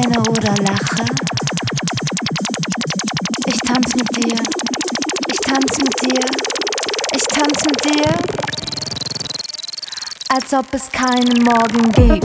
weine oder lache. Ich tanz mit dir. Ich tanz mit dir. Ich tanz mit dir. Als ob es keinen Morgen gibt.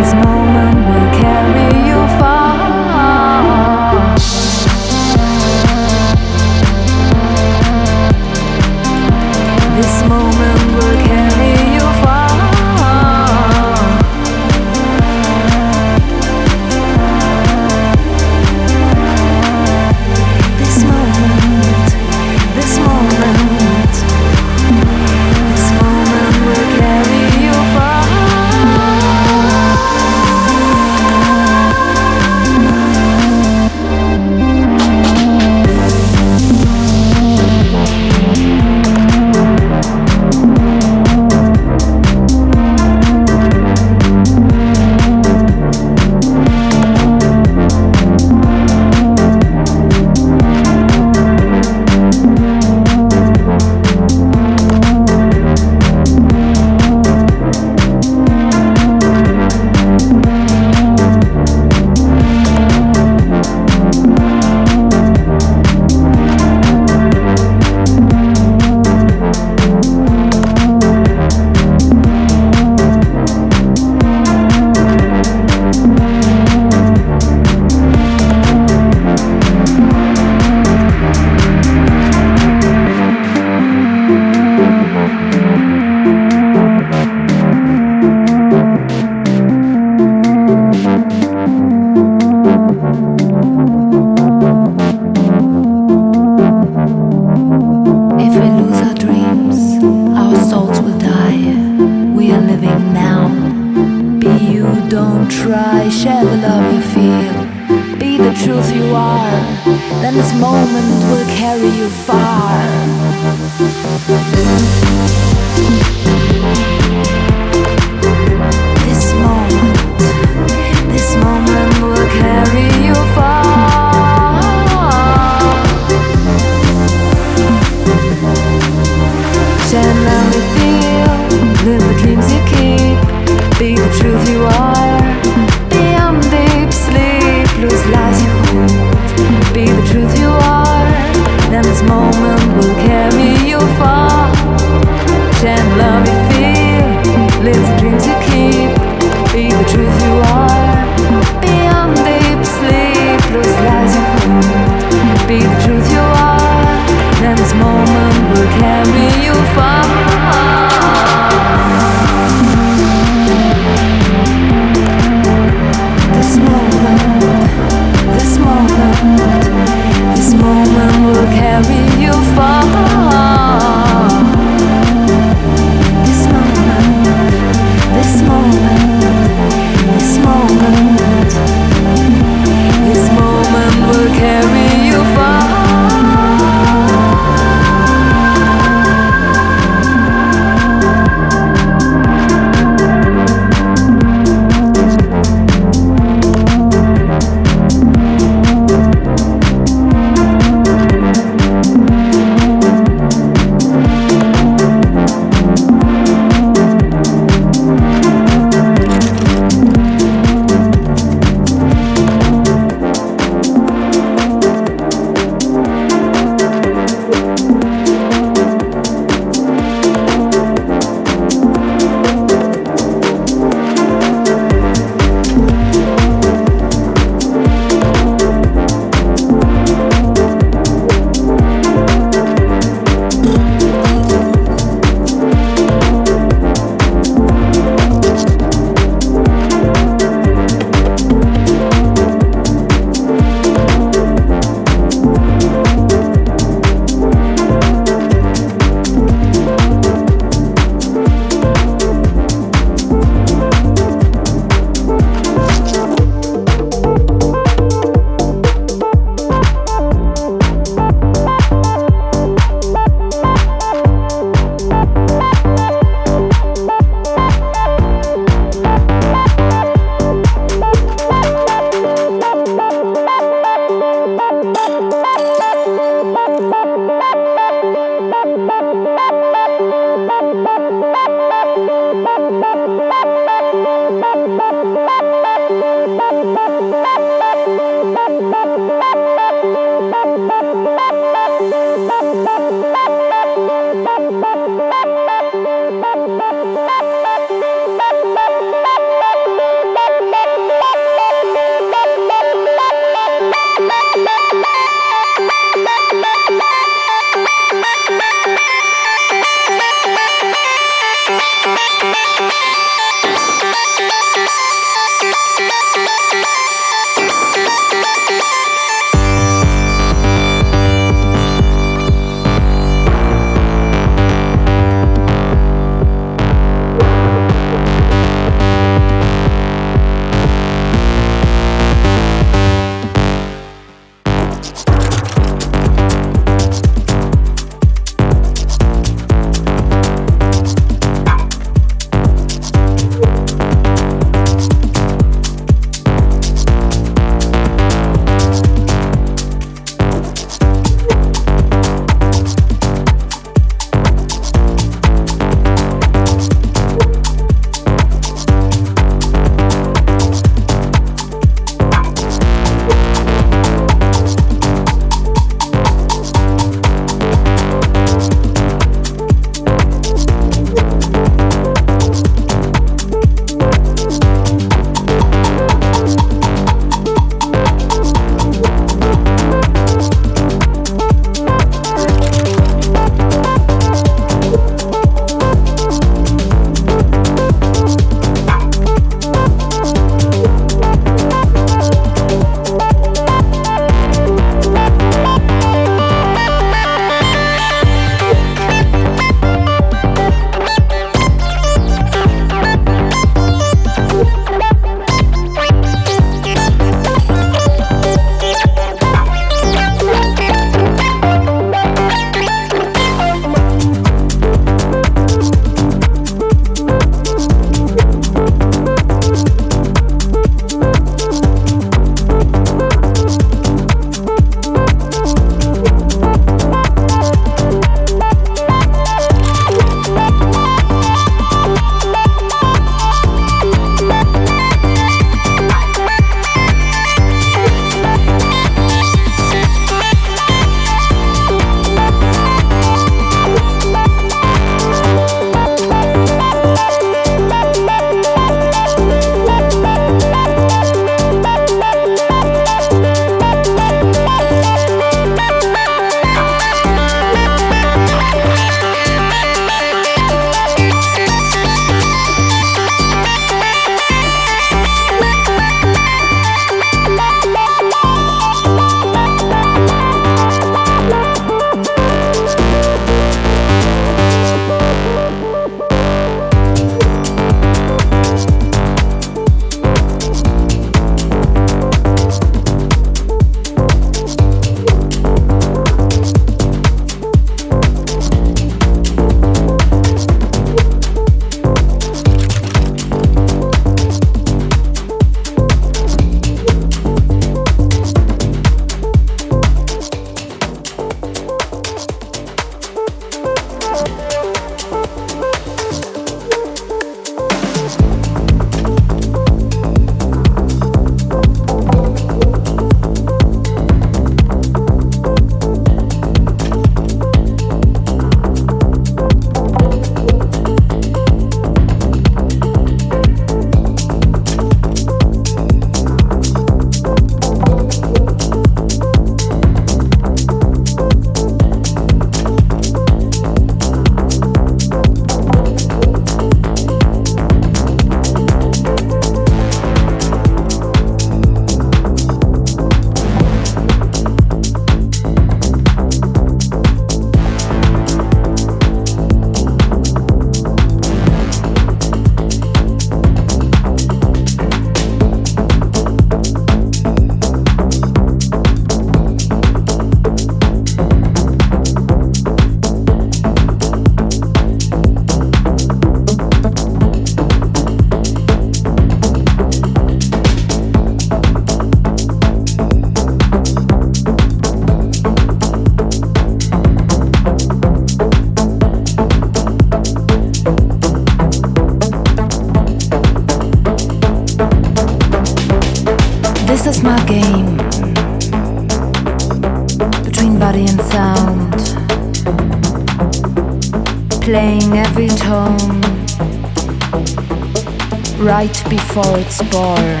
Before it's born.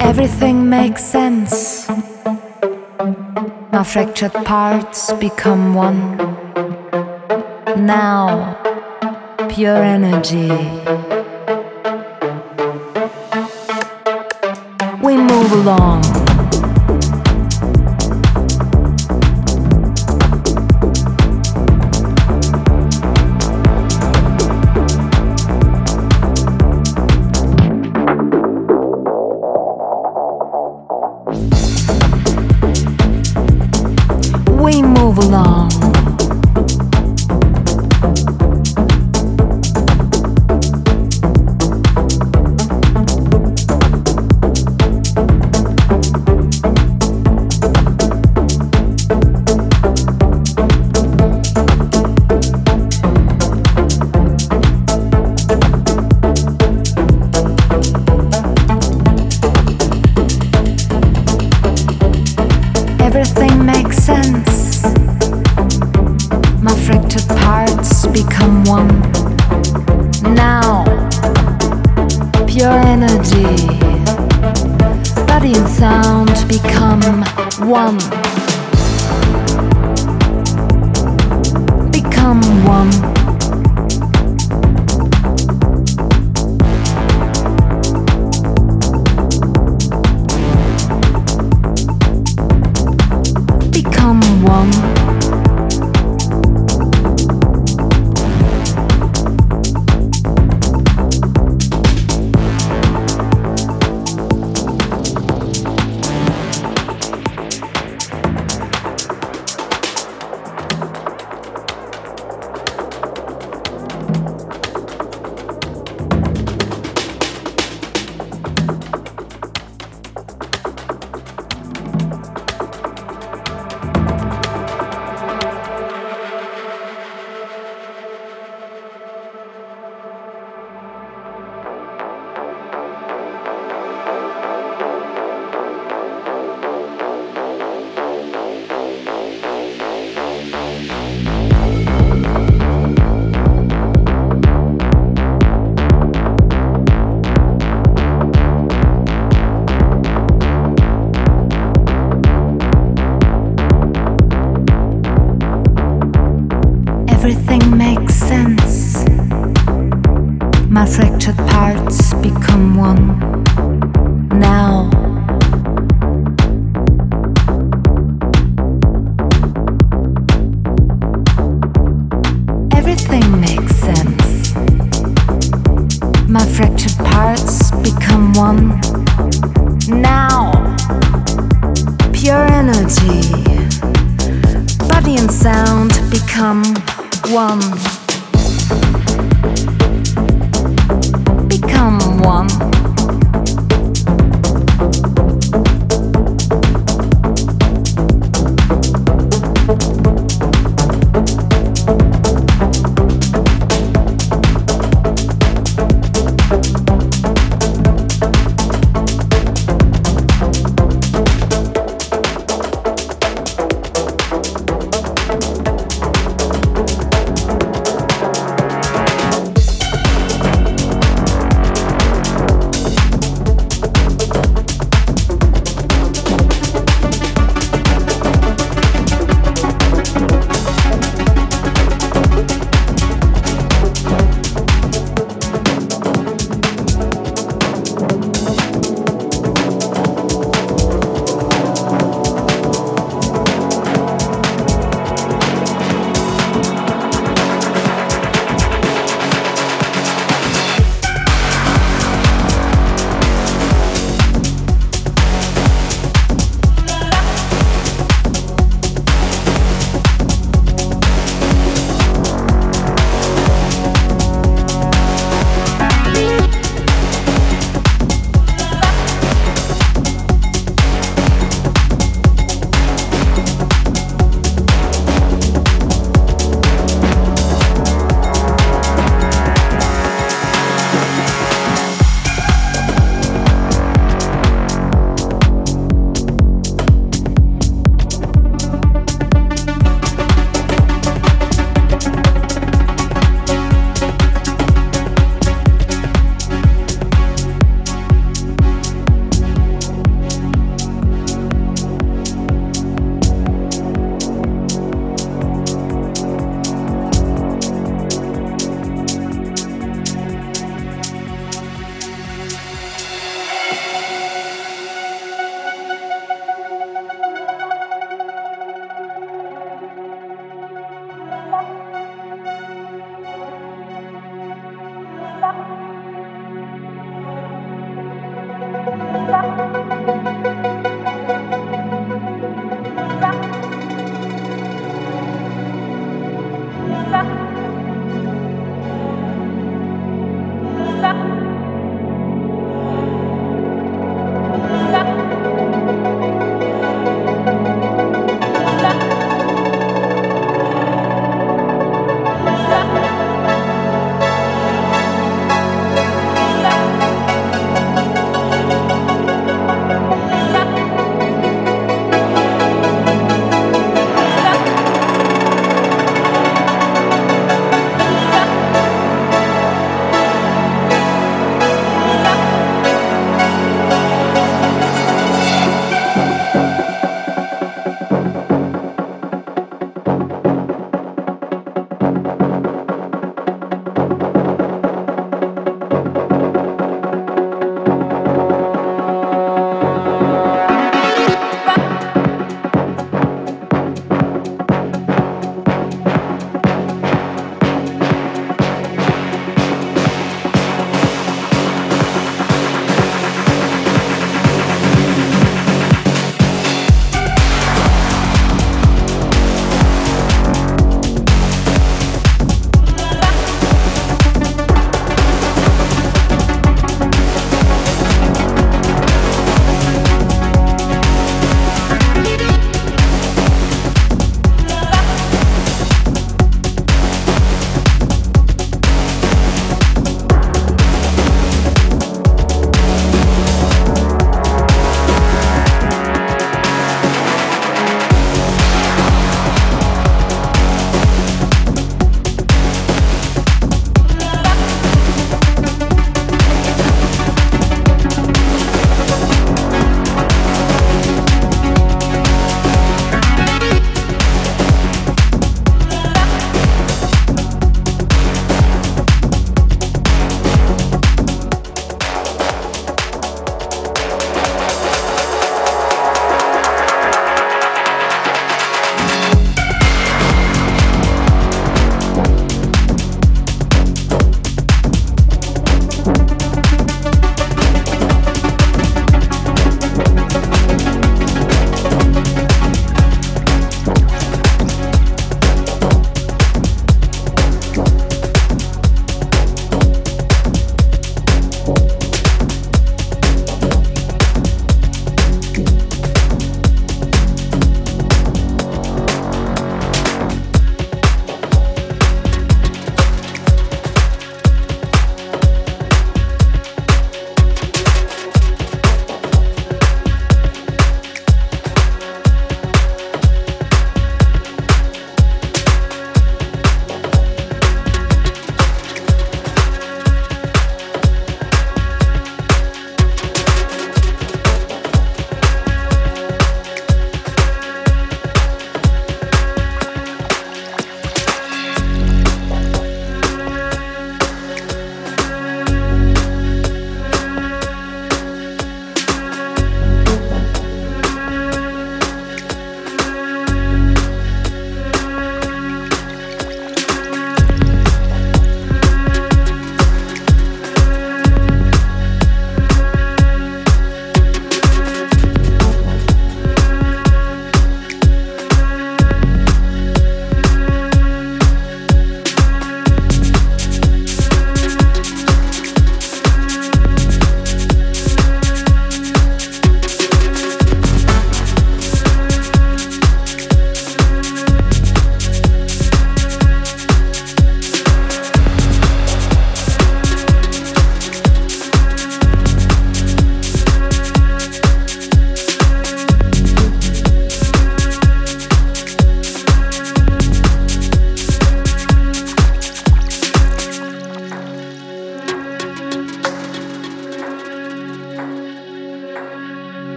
Everything makes sense. My fractured parts become one. Now, pure energy. We move along.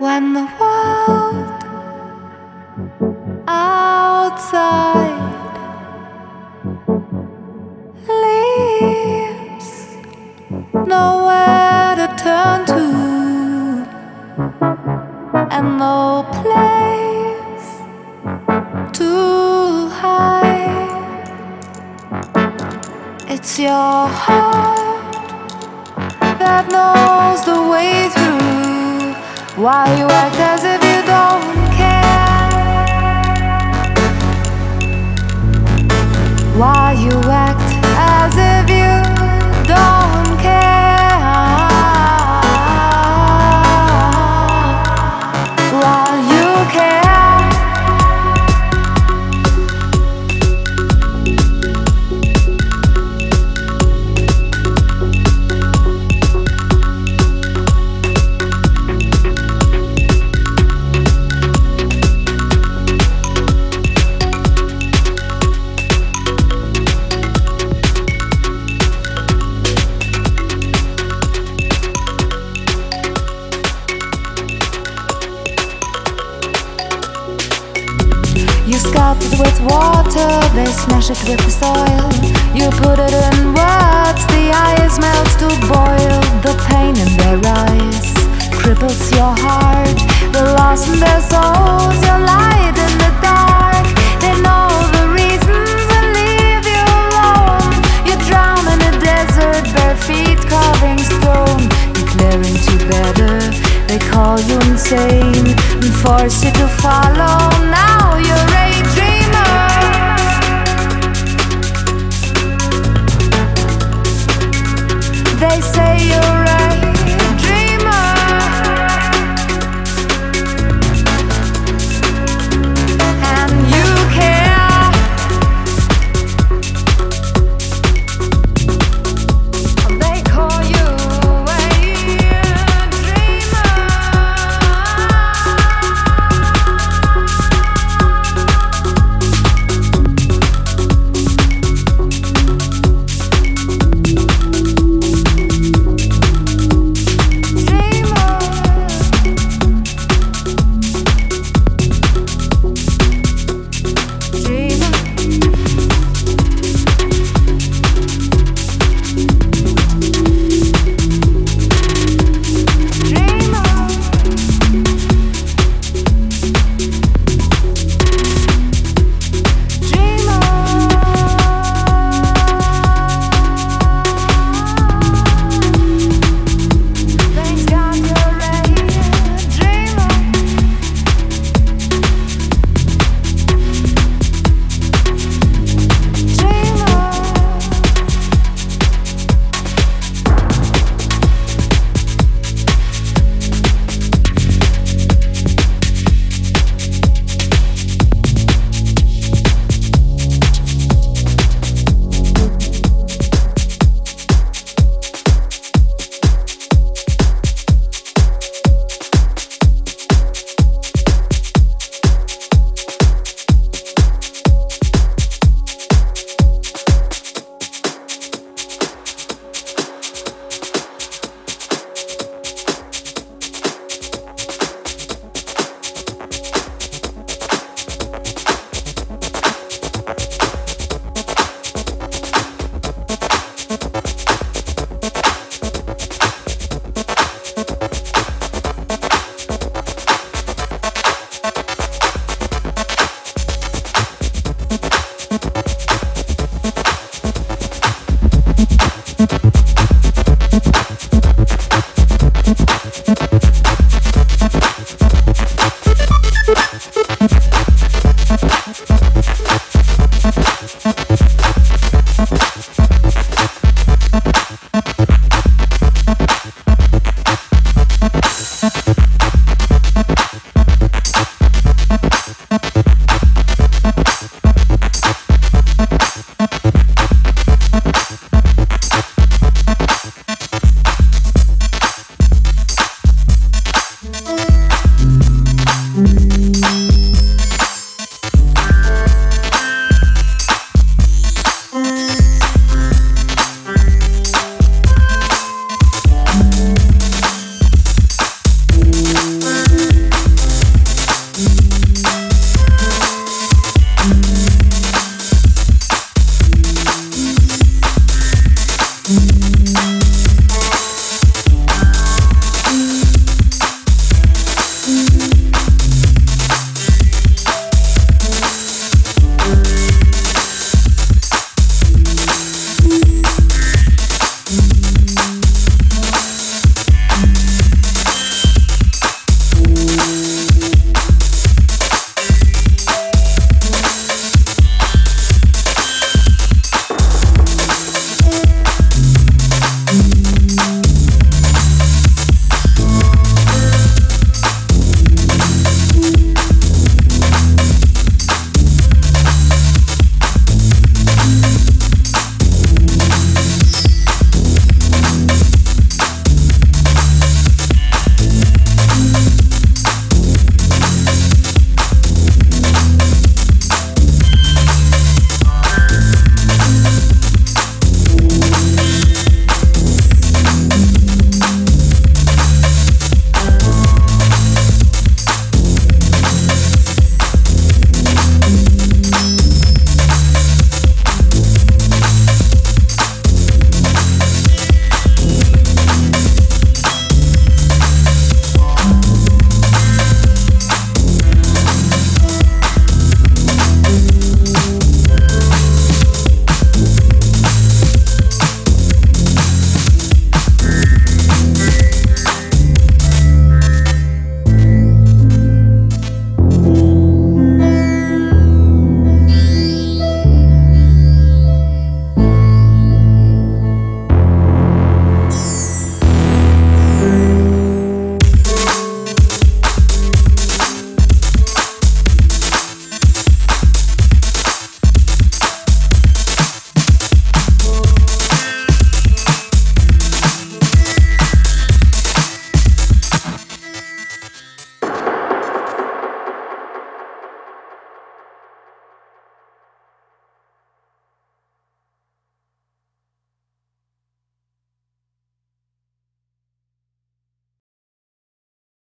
And the world outside leaves nowhere to turn to and no place to hide. It's your heart that knows the way through. Why you act as if you don't care? Why you act as if smash it with the soil. You put it in words, the eyes melt to boil. The pain in their eyes cripples your heart. The loss in their souls, your light in the dark. They know the reasons and leave you alone. You drown in a desert, bare feet carving stone. Declaring to better, they call you insane and force you to follow